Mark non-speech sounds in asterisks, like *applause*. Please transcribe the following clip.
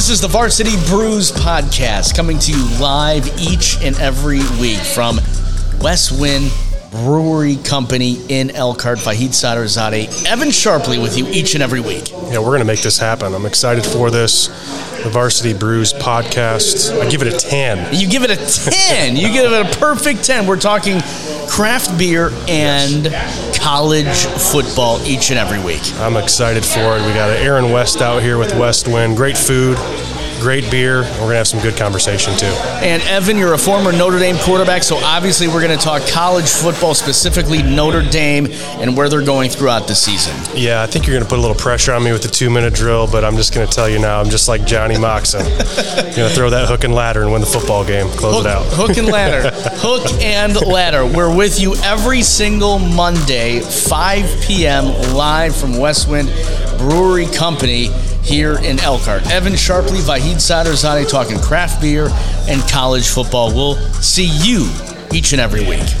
This is the Varsity Brews podcast coming to you live each and every week from Westwind Brewery Company in Elkhart. Vahid Sadrzadeh, Evan Sharpley with you each and every week. Yeah, we're going to make this happen. I'm excited for this. The Varsity Brews podcast. I give it a 10. You give it a 10. you give it a perfect 10. We're talking craft beer and college football each and every week. I'm excited for it. We got Aaron West out here with Westwind. Great food, great beer. We're going to have some good conversation too. And Evan, you're a former Notre Dame quarterback, so obviously we're going to talk college football, specifically Notre Dame and where they're going throughout the season. Yeah, I think you're going to put a little pressure on me with the two minute drill, but I'm just going to tell you now, I'm just like Johnny Moxon. going to throw that hook and ladder and win the football game. Close hook, it out. Hook and ladder. *laughs* hook and ladder. We're with you every single Monday, 5 p.m., live from Westwind Brewery Company here in Elkhart. Evan Sharpley, Vahid Sadrzadeh talking craft beer and college football. We'll see you each and every week.